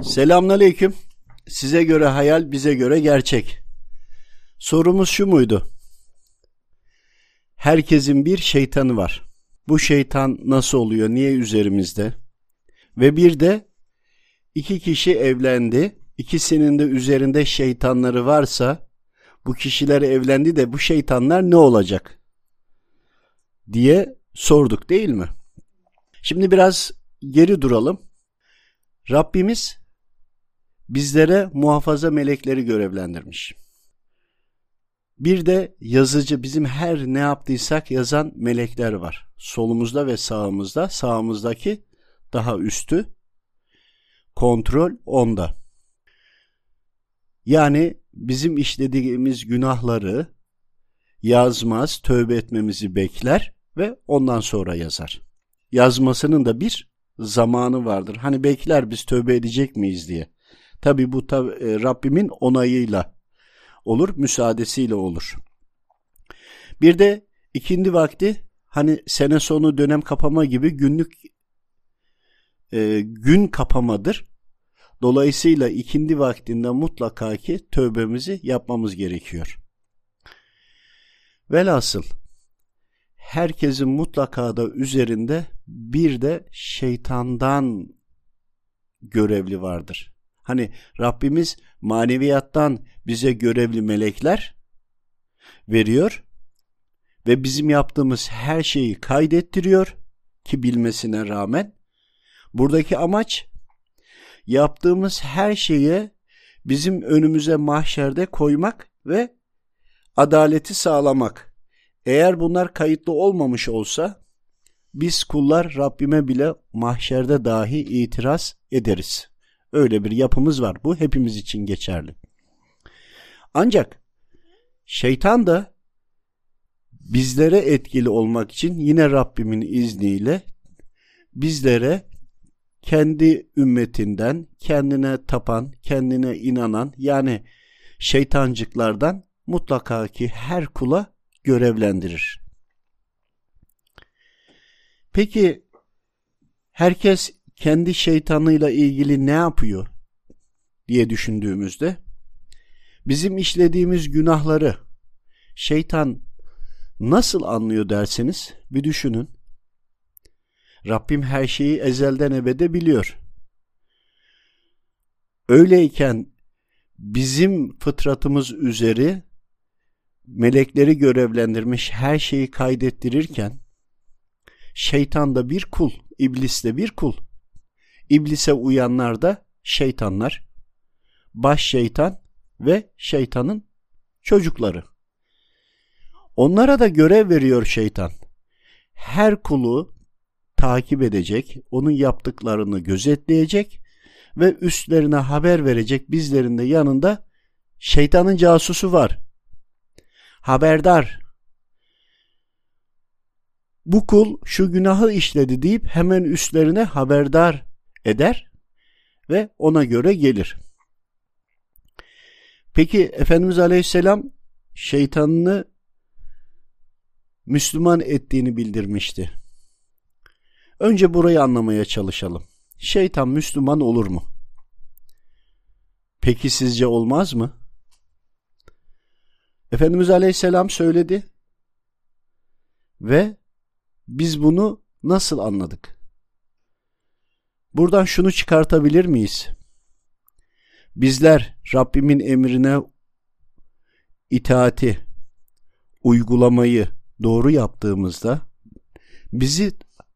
Selamünaleyküm. Size göre hayal, bize göre gerçek. Sorumuz şu muydu? Herkesin bir şeytanı var. Bu şeytan nasıl oluyor, niye üzerimizde? Ve bir de iki kişi evlendi. İkisinin de üzerinde şeytanları varsa bu kişiler evlendi de bu şeytanlar ne olacak? diye sorduk değil mi? Şimdi biraz geri duralım. Rabbimiz bizlere muhafaza melekleri görevlendirmiş. Bir de yazıcı bizim her ne yaptıysak yazan melekler var. Solumuzda ve sağımızda. Sağımızdaki daha üstü. Kontrol onda. Yani bizim işlediğimiz günahları yazmaz, tövbe etmemizi bekler ve ondan sonra yazar. Yazmasının da bir zamanı vardır. Hani bekler biz tövbe edecek miyiz diye. Tabi bu e, Rabbimin onayıyla olur, müsaadesiyle olur. Bir de ikindi vakti hani sene sonu dönem kapama gibi günlük e, gün kapamadır. Dolayısıyla ikindi vaktinde mutlaka ki tövbemizi yapmamız gerekiyor. Velhasıl herkesin mutlaka da üzerinde bir de şeytandan görevli vardır. Hani Rabbimiz maneviyattan bize görevli melekler veriyor ve bizim yaptığımız her şeyi kaydettiriyor ki bilmesine rağmen. Buradaki amaç yaptığımız her şeye bizim önümüze mahşerde koymak ve adaleti sağlamak. Eğer bunlar kayıtlı olmamış olsa biz kullar Rabbime bile mahşerde dahi itiraz ederiz. Öyle bir yapımız var. Bu hepimiz için geçerli. Ancak şeytan da bizlere etkili olmak için yine Rabbimin izniyle bizlere kendi ümmetinden kendine tapan, kendine inanan yani şeytancıklardan mutlaka ki her kula görevlendirir. Peki herkes kendi şeytanıyla ilgili ne yapıyor diye düşündüğümüzde bizim işlediğimiz günahları şeytan nasıl anlıyor derseniz bir düşünün. Rabbim her şeyi ezelden ebede biliyor. Öyleyken bizim fıtratımız üzeri melekleri görevlendirmiş her şeyi kaydettirirken şeytan da bir kul, iblis de bir kul. İblise uyanlar da şeytanlar, baş şeytan ve şeytanın çocukları. Onlara da görev veriyor şeytan. Her kulu takip edecek, onun yaptıklarını gözetleyecek ve üstlerine haber verecek bizlerin de yanında şeytanın casusu var. Haberdar. Bu kul şu günahı işledi deyip hemen üstlerine haberdar eder ve ona göre gelir. Peki Efendimiz Aleyhisselam şeytanını Müslüman ettiğini bildirmişti. Önce burayı anlamaya çalışalım. Şeytan Müslüman olur mu? Peki sizce olmaz mı? Efendimiz Aleyhisselam söyledi ve biz bunu nasıl anladık? Buradan şunu çıkartabilir miyiz? Bizler Rabbimin emrine itaati, uygulamayı doğru yaptığımızda bizi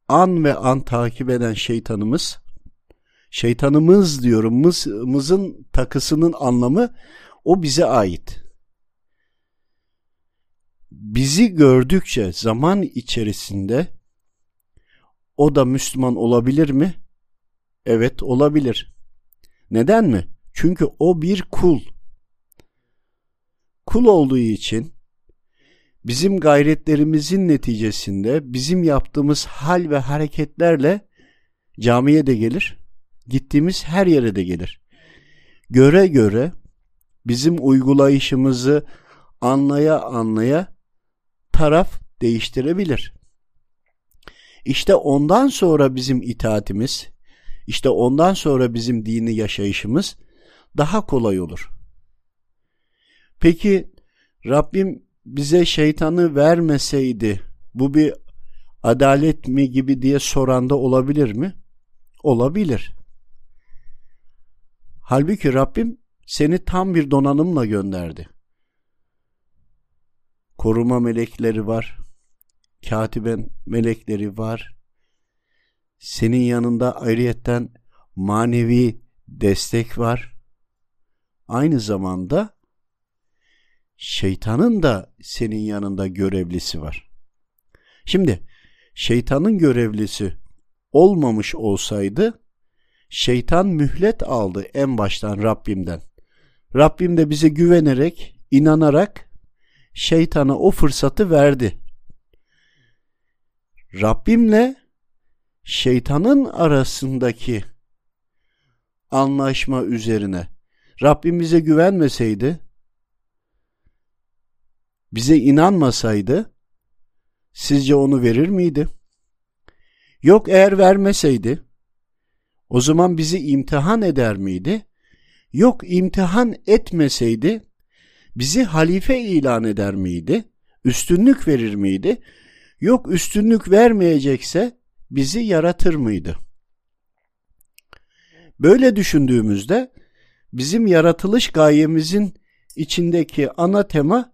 an ve an takip eden şeytanımız şeytanımız diyorum mız, mızın takısının anlamı o bize ait. Bizi gördükçe zaman içerisinde o da Müslüman olabilir mi? Evet olabilir. Neden mi? Çünkü o bir kul. Kul olduğu için bizim gayretlerimizin neticesinde bizim yaptığımız hal ve hareketlerle camiye de gelir, gittiğimiz her yere de gelir. Göre göre bizim uygulayışımızı anlaya anlaya taraf değiştirebilir. İşte ondan sonra bizim itaatimiz, İşte ondan sonra bizim dini yaşayışımız daha kolay olur. Peki Rabbim bize şeytanı vermeseydi bu bir adalet mi gibi diye soranda olabilir mi? Olabilir. Halbuki Rabbim seni tam bir donanımla gönderdi. Koruma melekleri var, katiben melekleri var. Senin yanında ayrıyetten manevi destek var. Aynı zamanda şeytanın da senin yanında görevlisi var. Şimdi şeytanın görevlisi olmamış olsaydı şeytan mühlet aldı en baştan Rabbimden. Rabbim de bize güvenerek, inanarak şeytana o fırsatı verdi. Rabbimle şeytanın arasındaki anlaşma üzerine Rabbim bize güvenmeseydi, bize inanmasaydı, sizce onu verir miydi? Yok eğer vermeseydi, o zaman bizi imtihan eder miydi? Yok imtihan etmeseydi, bizi halife ilan eder miydi? Üstünlük verir miydi? Yok üstünlük vermeyecekse bizi yaratır mıydı? Böyle düşündüğümüzde bizim yaratılış gayemizin içindeki ana tema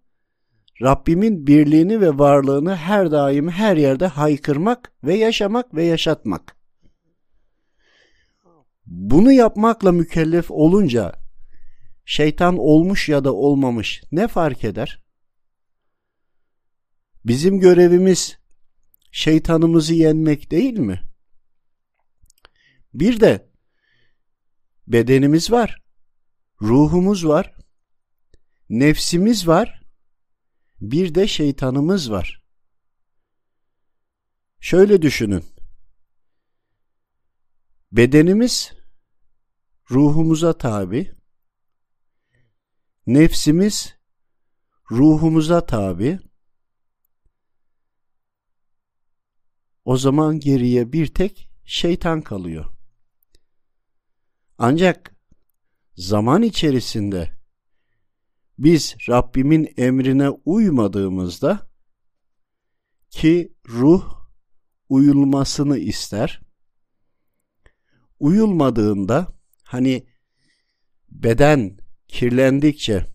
Rabbimin birliğini ve varlığını her daim her yerde haykırmak ve yaşamak ve yaşatmak. Bunu yapmakla mükellef olunca şeytan olmuş ya da olmamış ne fark eder? Bizim görevimiz şeytanımızı yenmek değil mi? Bir de bedenimiz var, ruhumuz var, nefsimiz var, bir de şeytanımız var. Şöyle düşünün. Bedenimiz ruhumuza tabi, nefsimiz ruhumuza tabi. O zaman geriye bir tek şeytan kalıyor. Ancak zaman içerisinde biz Rabbimin emrine uymadığımızda ki ruh uyulmasını ister. Uyulmadığında hani beden kirlendikçe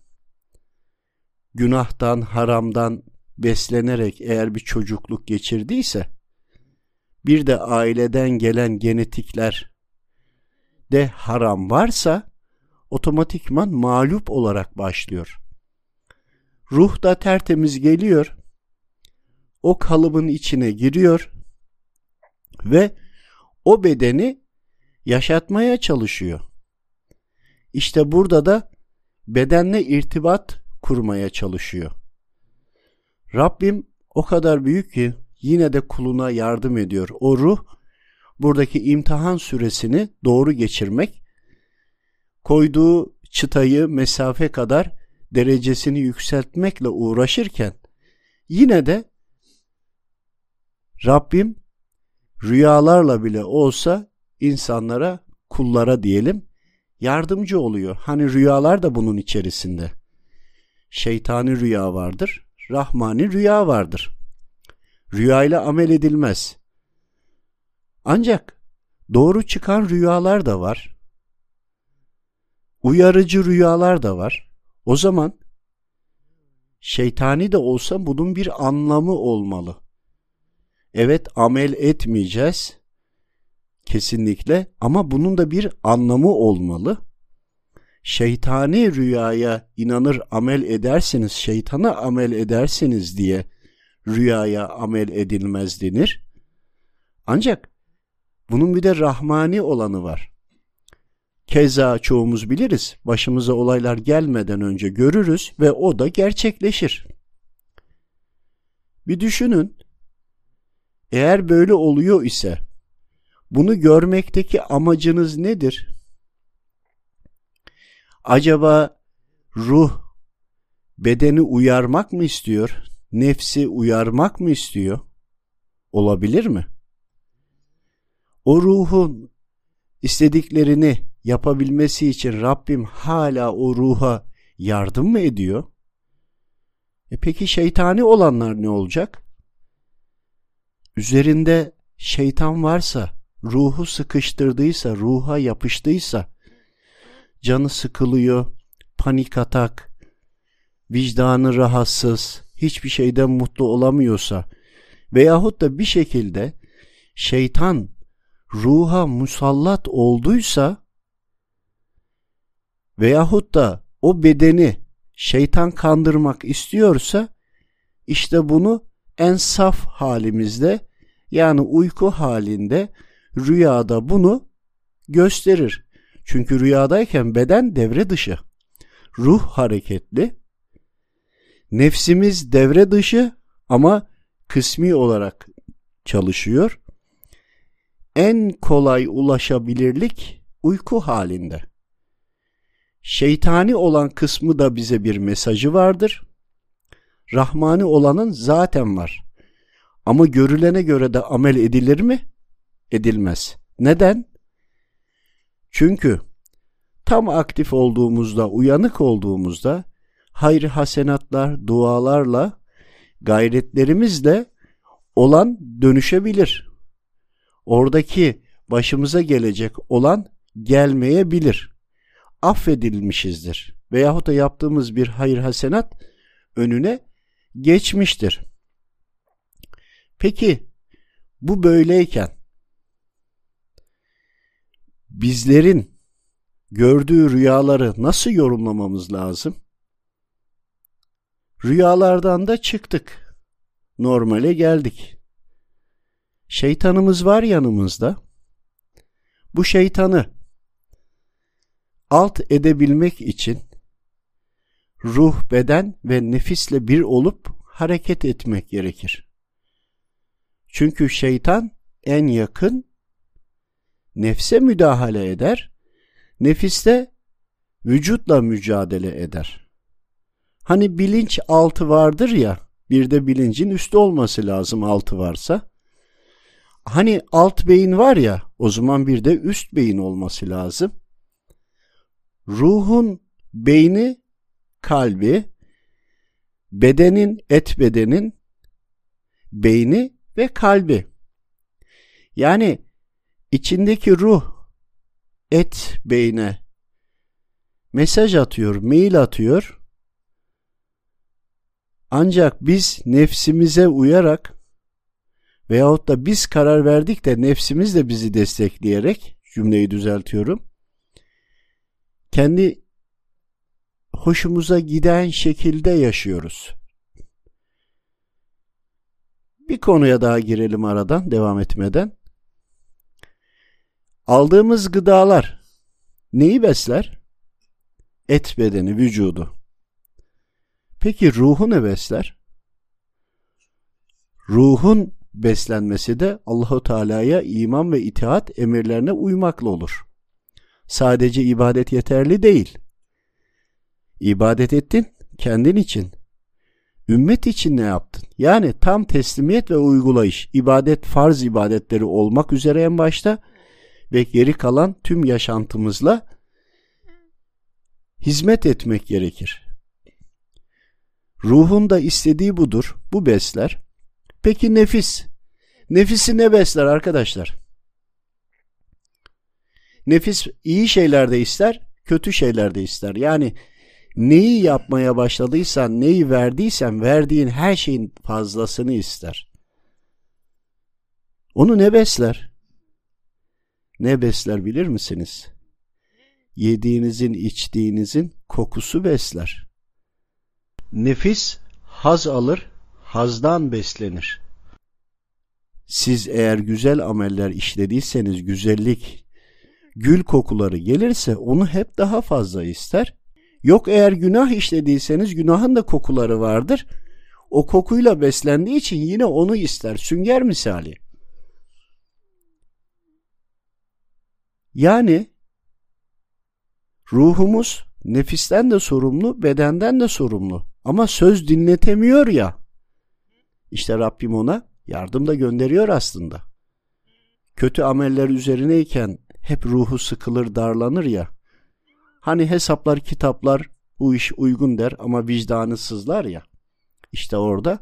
günahtan, haramdan beslenerek eğer bir çocukluk geçirdiyse bir de aileden gelen genetikler de haram varsa otomatikman mağlup olarak başlıyor. Ruh da tertemiz geliyor. O kalıbın içine giriyor ve o bedeni yaşatmaya çalışıyor. İşte burada da bedenle irtibat kurmaya çalışıyor. Rabbim o kadar büyük ki yine de kuluna yardım ediyor. O ruh buradaki imtihan süresini doğru geçirmek, koyduğu çıtayı mesafe kadar derecesini yükseltmekle uğraşırken yine de Rabbim rüyalarla bile olsa insanlara, kullara diyelim yardımcı oluyor. Hani rüyalar da bunun içerisinde. Şeytani rüya vardır, Rahmani rüya vardır. Rüyayla amel edilmez. Ancak doğru çıkan rüyalar da var. Uyarıcı rüyalar da var. O zaman şeytani de olsa bunun bir anlamı olmalı. Evet amel etmeyeceğiz kesinlikle ama bunun da bir anlamı olmalı. Şeytani rüyaya inanır amel edersiniz, şeytana amel edersiniz diye rüyaya amel edilmez denir. Ancak bunun bir de rahmani olanı var. Keza çoğumuz biliriz, başımıza olaylar gelmeden önce görürüz ve o da gerçekleşir. Bir düşünün, eğer böyle oluyor ise bunu görmekteki amacınız nedir? Acaba ruh bedeni uyarmak mı istiyor? Nefsi uyarmak mı istiyor? Olabilir mi? O ruhun istediklerini yapabilmesi için Rabbim hala o ruha yardım mı ediyor? E peki şeytani olanlar ne olacak? Üzerinde şeytan varsa, ruhu sıkıştırdıysa, ruha yapıştıysa, canı sıkılıyor, panik atak, vicdanı rahatsız, hiçbir şeyden mutlu olamıyorsa veyahut da bir şekilde şeytan ruha musallat olduysa veyahut da o bedeni şeytan kandırmak istiyorsa işte bunu en saf halimizde yani uyku halinde rüyada bunu gösterir. Çünkü rüyadayken beden devre dışı. Ruh hareketli. Nefsimiz devre dışı ama kısmi olarak çalışıyor. En kolay ulaşabilirlik uyku halinde. Şeytani olan kısmı da bize bir mesajı vardır. Rahmani olanın zaten var. Ama görülene göre de amel edilir mi? Edilmez. Neden? Çünkü tam aktif olduğumuzda, uyanık olduğumuzda hayır hasenatlar, dualarla, gayretlerimizle olan dönüşebilir. Oradaki başımıza gelecek olan gelmeyebilir. Affedilmişizdir. Veyahut da yaptığımız bir hayır hasenat önüne geçmiştir. Peki bu böyleyken bizlerin gördüğü rüyaları nasıl yorumlamamız lazım? Rüyalardan da çıktık. Normale geldik. Şeytanımız var yanımızda. Bu şeytanı alt edebilmek için ruh, beden ve nefisle bir olup hareket etmek gerekir. Çünkü şeytan en yakın nefse müdahale eder, nefiste vücutla mücadele eder. Hani bilinç altı vardır ya, bir de bilincin üstü olması lazım altı varsa. Hani alt beyin var ya, o zaman bir de üst beyin olması lazım. Ruhun beyni kalbi, bedenin et bedenin beyni ve kalbi. Yani içindeki ruh et beyne mesaj atıyor, mail atıyor. Ancak biz nefsimize uyarak veyahut da biz karar verdik de nefsimiz de bizi destekleyerek cümleyi düzeltiyorum. Kendi hoşumuza giden şekilde yaşıyoruz. Bir konuya daha girelim aradan devam etmeden. Aldığımız gıdalar neyi besler? Et bedeni, vücudu. Peki ruhu ne besler? Ruhun beslenmesi de Allahu Teala'ya iman ve itaat emirlerine uymakla olur. Sadece ibadet yeterli değil. İbadet ettin kendin için. Ümmet için ne yaptın? Yani tam teslimiyet ve uygulayış, ibadet farz ibadetleri olmak üzere en başta ve geri kalan tüm yaşantımızla hizmet etmek gerekir. Ruhun da istediği budur. Bu besler. Peki nefis? Nefisi ne besler arkadaşlar? Nefis iyi şeyler de ister, kötü şeyler de ister. Yani neyi yapmaya başladıysan, neyi verdiysen verdiğin her şeyin fazlasını ister. Onu ne besler? Ne besler bilir misiniz? Yediğinizin, içtiğinizin kokusu besler. Nefis haz alır, hazdan beslenir. Siz eğer güzel ameller işlediyseniz güzellik, gül kokuları gelirse onu hep daha fazla ister Yok eğer günah işlediyseniz günahın da kokuları vardır. O kokuyla beslendiği için yine onu ister. Sünger misali. Yani ruhumuz nefisten de sorumlu, bedenden de sorumlu. Ama söz dinletemiyor ya. İşte Rabbim ona yardım da gönderiyor aslında. Kötü ameller üzerineyken hep ruhu sıkılır darlanır ya. Hani hesaplar kitaplar bu iş uygun der ama vicdanı sızlar ya. İşte orada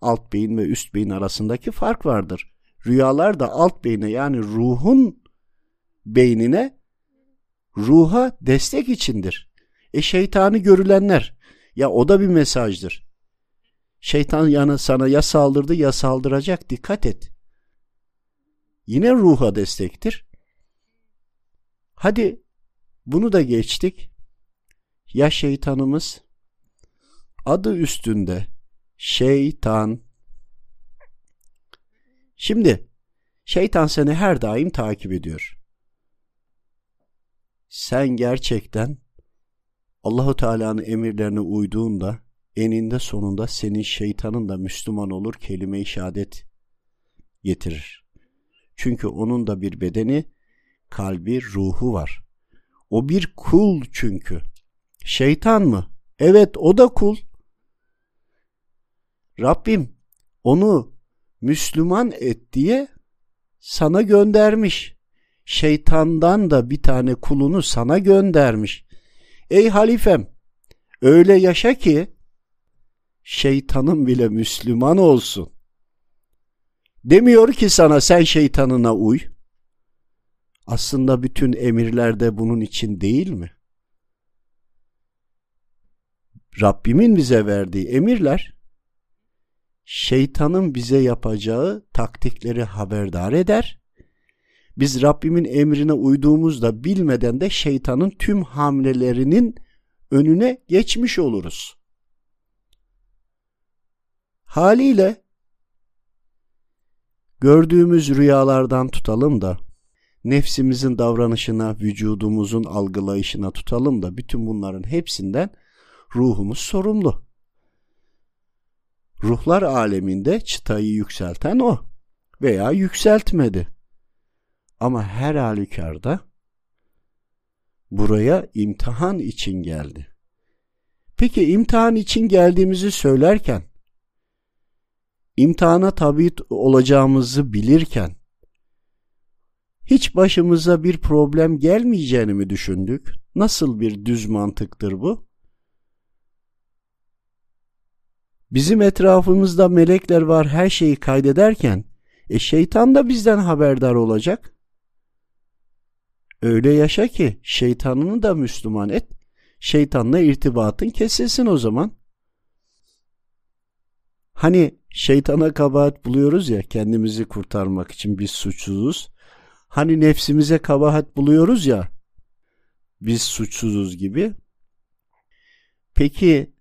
alt beyin ve üst beyin arasındaki fark vardır. Rüyalar da alt beyine yani ruhun beynine ruha destek içindir. E şeytanı görülenler ya o da bir mesajdır. Şeytan yanı sana ya saldırdı ya saldıracak dikkat et. Yine ruha destektir. Hadi bunu da geçtik. Ya şeytanımız adı üstünde şeytan. Şimdi şeytan seni her daim takip ediyor. Sen gerçekten Allahu Teala'nın emirlerine uyduğunda eninde sonunda senin şeytanın da Müslüman olur kelime-i şehadet getirir. Çünkü onun da bir bedeni, kalbi, ruhu var. O bir kul çünkü. Şeytan mı? Evet o da kul. Rabbim onu Müslüman et diye sana göndermiş. Şeytandan da bir tane kulunu sana göndermiş. Ey halifem öyle yaşa ki şeytanın bile Müslüman olsun. Demiyor ki sana sen şeytanına uy. Aslında bütün emirler de bunun için değil mi? Rabbimin bize verdiği emirler şeytanın bize yapacağı taktikleri haberdar eder. Biz Rabbimin emrine uyduğumuzda bilmeden de şeytanın tüm hamlelerinin önüne geçmiş oluruz. Haliyle gördüğümüz rüyalardan tutalım da nefsimizin davranışına, vücudumuzun algılayışına tutalım da bütün bunların hepsinden ruhumuz sorumlu. Ruhlar aleminde çıtayı yükselten o veya yükseltmedi. Ama her halükarda buraya imtihan için geldi. Peki imtihan için geldiğimizi söylerken imtihana tabi olacağımızı bilirken hiç başımıza bir problem gelmeyeceğini mi düşündük? Nasıl bir düz mantıktır bu? Bizim etrafımızda melekler var her şeyi kaydederken e şeytan da bizden haberdar olacak. Öyle yaşa ki şeytanını da Müslüman et. Şeytanla irtibatın kesilsin o zaman. Hani şeytana kabahat buluyoruz ya kendimizi kurtarmak için biz suçsuzuz. Hani nefsimize kabahat buluyoruz ya biz suçsuzuz gibi. Peki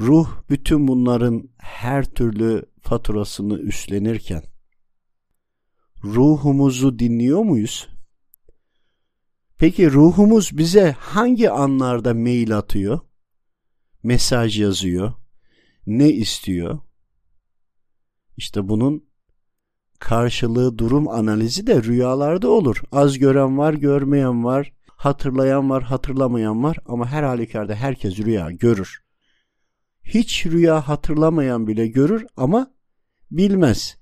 ruh bütün bunların her türlü faturasını üstlenirken ruhumuzu dinliyor muyuz? Peki ruhumuz bize hangi anlarda mail atıyor? Mesaj yazıyor? Ne istiyor? İşte bunun karşılığı durum analizi de rüyalarda olur. Az gören var, görmeyen var, hatırlayan var, hatırlamayan var ama her halükarda herkes rüya görür. Hiç rüya hatırlamayan bile görür ama bilmez.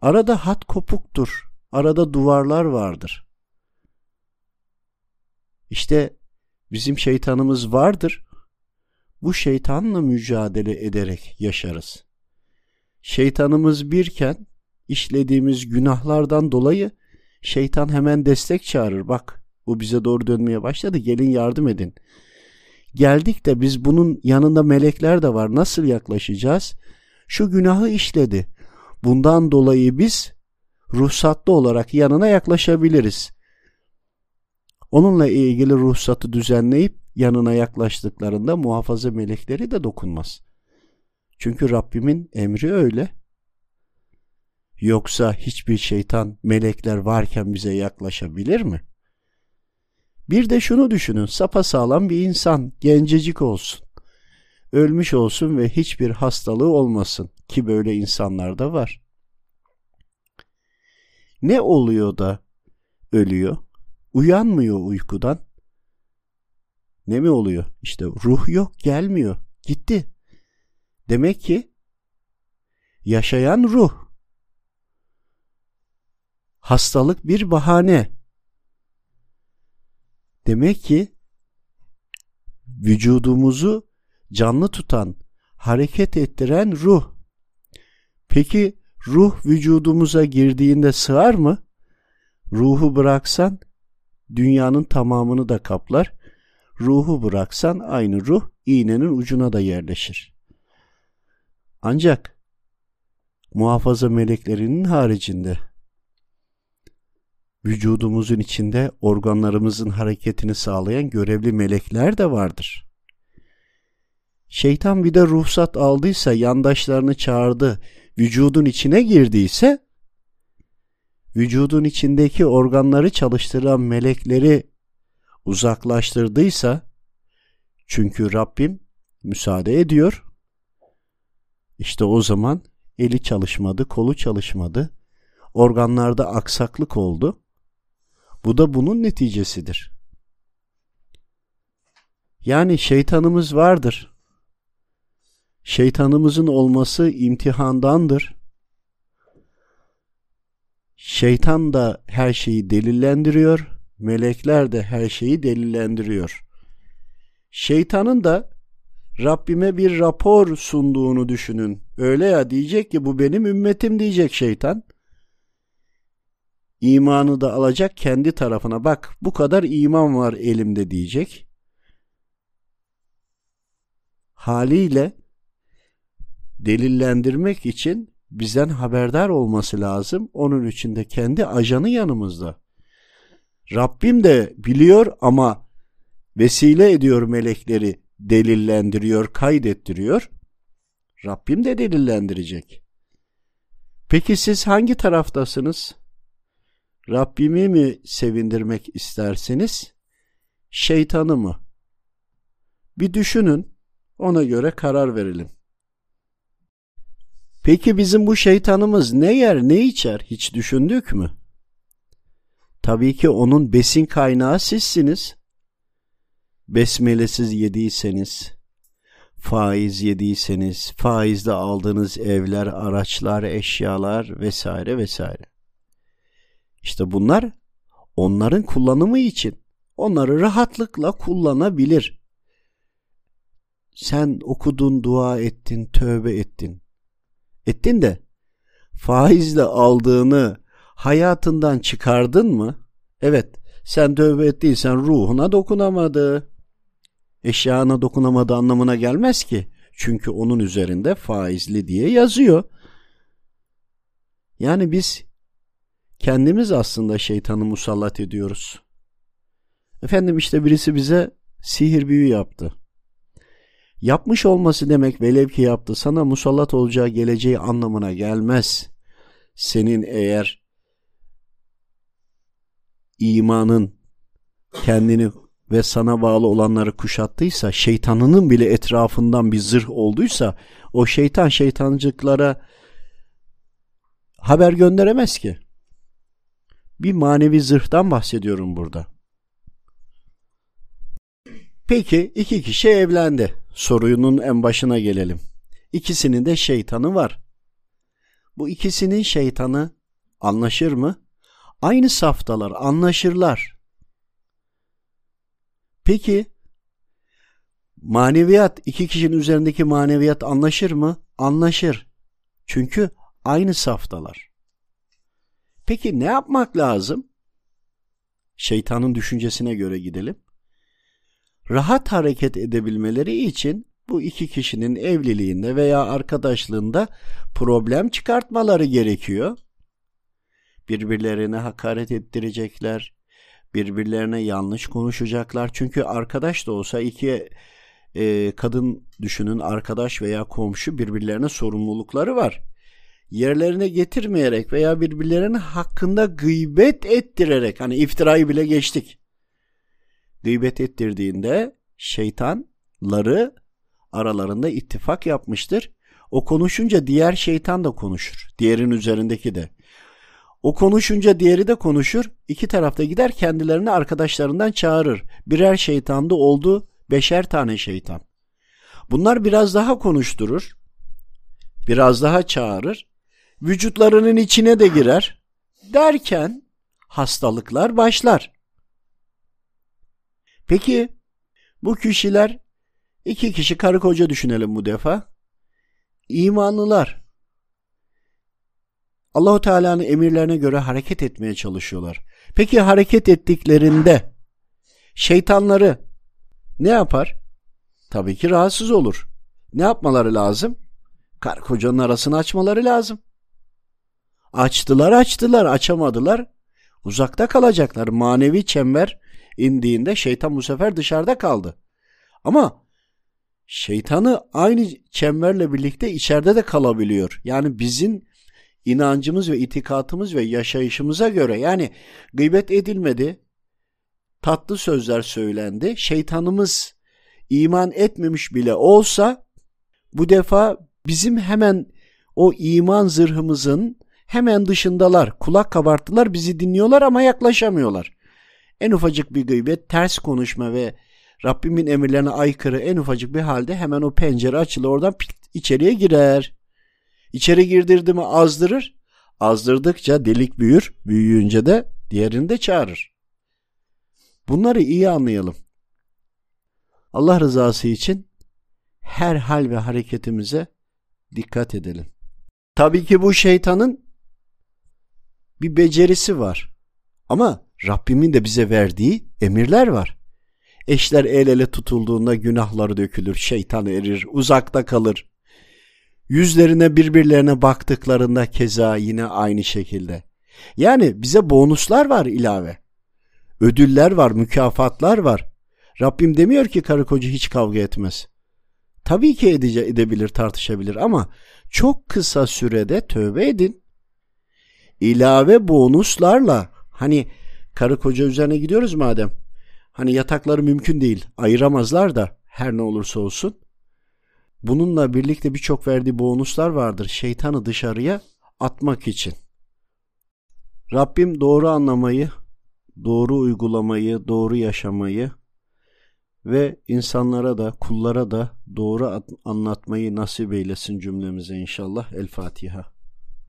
Arada hat kopuktur. Arada duvarlar vardır. İşte bizim şeytanımız vardır. Bu şeytanla mücadele ederek yaşarız. Şeytanımız birken işlediğimiz günahlardan dolayı şeytan hemen destek çağırır. Bak bu bize doğru dönmeye başladı gelin yardım edin. Geldik de biz bunun yanında melekler de var nasıl yaklaşacağız? Şu günahı işledi. Bundan dolayı biz ruhsatlı olarak yanına yaklaşabiliriz. Onunla ilgili ruhsatı düzenleyip yanına yaklaştıklarında muhafaza melekleri de dokunmaz. Çünkü Rabbimin emri öyle. Yoksa hiçbir şeytan melekler varken bize yaklaşabilir mi? Bir de şunu düşünün, sapasağlam bir insan, gencecik olsun. Ölmüş olsun ve hiçbir hastalığı olmasın ki böyle insanlar da var. Ne oluyor da ölüyor? Uyanmıyor uykudan. Ne mi oluyor? İşte ruh yok, gelmiyor. Gitti. Demek ki yaşayan ruh. Hastalık bir bahane. Demek ki vücudumuzu canlı tutan, hareket ettiren ruh. Peki ruh vücudumuza girdiğinde sığar mı? Ruhu bıraksan dünyanın tamamını da kaplar. Ruhu bıraksan aynı ruh iğnenin ucuna da yerleşir. Ancak muhafaza meleklerinin haricinde vücudumuzun içinde organlarımızın hareketini sağlayan görevli melekler de vardır. Şeytan bir de ruhsat aldıysa, yandaşlarını çağırdı, vücudun içine girdiyse, vücudun içindeki organları çalıştıran melekleri uzaklaştırdıysa, çünkü Rabbim müsaade ediyor, işte o zaman eli çalışmadı, kolu çalışmadı, organlarda aksaklık oldu. Bu da bunun neticesidir. Yani şeytanımız vardır. Şeytanımızın olması imtihandandır. Şeytan da her şeyi delillendiriyor, melekler de her şeyi delillendiriyor. Şeytanın da Rabbime bir rapor sunduğunu düşünün. Öyle ya diyecek ki bu benim ümmetim diyecek şeytan. İmanı da alacak kendi tarafına. Bak bu kadar iman var elimde diyecek. Haliyle delillendirmek için bizden haberdar olması lazım. Onun için de kendi ajanı yanımızda. Rabbim de biliyor ama vesile ediyor melekleri, delillendiriyor, kaydettiriyor. Rabbim de delillendirecek. Peki siz hangi taraftasınız? Rabbimi mi sevindirmek istersiniz? Şeytanı mı? Bir düşünün, ona göre karar verelim. Peki bizim bu şeytanımız ne yer ne içer hiç düşündük mü? Tabii ki onun besin kaynağı sizsiniz. Besmelesiz yediyseniz, faiz yediyseniz, faizle aldığınız evler, araçlar, eşyalar vesaire vesaire. İşte bunlar onların kullanımı için. Onları rahatlıkla kullanabilir. Sen okudun, dua ettin, tövbe ettin ettin de faizle aldığını hayatından çıkardın mı? Evet sen tövbe ettiysen ruhuna dokunamadı. Eşyana dokunamadı anlamına gelmez ki. Çünkü onun üzerinde faizli diye yazıyor. Yani biz kendimiz aslında şeytanı musallat ediyoruz. Efendim işte birisi bize sihir büyü yaptı. Yapmış olması demek velev ki yaptı sana musallat olacağı geleceği anlamına gelmez. Senin eğer imanın kendini ve sana bağlı olanları kuşattıysa, şeytanının bile etrafından bir zırh olduysa, o şeytan şeytancıklara haber gönderemez ki. Bir manevi zırhtan bahsediyorum burada. Peki iki kişi evlendi. Sorunun en başına gelelim. İkisinin de şeytanı var. Bu ikisinin şeytanı anlaşır mı? Aynı saftalar, anlaşırlar. Peki maneviyat, iki kişinin üzerindeki maneviyat anlaşır mı? Anlaşır. Çünkü aynı saftalar. Peki ne yapmak lazım? Şeytanın düşüncesine göre gidelim rahat hareket edebilmeleri için bu iki kişinin evliliğinde veya arkadaşlığında problem çıkartmaları gerekiyor. Birbirlerine hakaret ettirecekler, birbirlerine yanlış konuşacaklar. Çünkü arkadaş da olsa iki e, kadın düşünün arkadaş veya komşu birbirlerine sorumlulukları var. Yerlerine getirmeyerek veya birbirlerinin hakkında gıybet ettirerek hani iftirayı bile geçtik gıybet ettirdiğinde şeytanları aralarında ittifak yapmıştır. O konuşunca diğer şeytan da konuşur. Diğerin üzerindeki de. O konuşunca diğeri de konuşur. İki tarafta gider kendilerini arkadaşlarından çağırır. Birer şeytanda oldu beşer tane şeytan. Bunlar biraz daha konuşturur. Biraz daha çağırır. Vücutlarının içine de girer. Derken hastalıklar başlar. Peki bu kişiler iki kişi karı koca düşünelim bu defa. İmanlılar. Allahu Teala'nın emirlerine göre hareket etmeye çalışıyorlar. Peki hareket ettiklerinde şeytanları ne yapar? Tabii ki rahatsız olur. Ne yapmaları lazım? Karı kocanın arasını açmaları lazım. Açtılar açtılar açamadılar. Uzakta kalacaklar. Manevi çember indiğinde şeytan bu sefer dışarıda kaldı. Ama şeytanı aynı çemberle birlikte içeride de kalabiliyor. Yani bizim inancımız ve itikatımız ve yaşayışımıza göre yani gıybet edilmedi, tatlı sözler söylendi, şeytanımız iman etmemiş bile olsa bu defa bizim hemen o iman zırhımızın hemen dışındalar. Kulak kabarttılar, bizi dinliyorlar ama yaklaşamıyorlar. En ufacık bir gıybet, ters konuşma ve Rabbimin emirlerine aykırı en ufacık bir halde hemen o pencere açılır oradan içeriye girer. İçeri girdirdi mi azdırır. Azdırdıkça delik büyür, büyüyünce de diğerini de çağırır. Bunları iyi anlayalım. Allah rızası için her hal ve hareketimize dikkat edelim. Tabii ki bu şeytanın bir becerisi var. Ama Rabbimin de bize verdiği emirler var. Eşler el ele tutulduğunda günahları dökülür, şeytan erir, uzakta kalır. Yüzlerine birbirlerine baktıklarında keza yine aynı şekilde. Yani bize bonuslar var ilave. Ödüller var, mükafatlar var. Rabbim demiyor ki karı koca hiç kavga etmez. Tabii ki edece, edebilir, tartışabilir ama çok kısa sürede tövbe edin. İlave bonuslarla hani karı koca üzerine gidiyoruz madem. Hani yatakları mümkün değil, ayıramazlar da her ne olursa olsun. Bununla birlikte birçok verdiği bonuslar vardır şeytanı dışarıya atmak için. Rabbim doğru anlamayı, doğru uygulamayı, doğru yaşamayı ve insanlara da kullara da doğru anlatmayı nasip eylesin cümlemize inşallah. El Fatiha.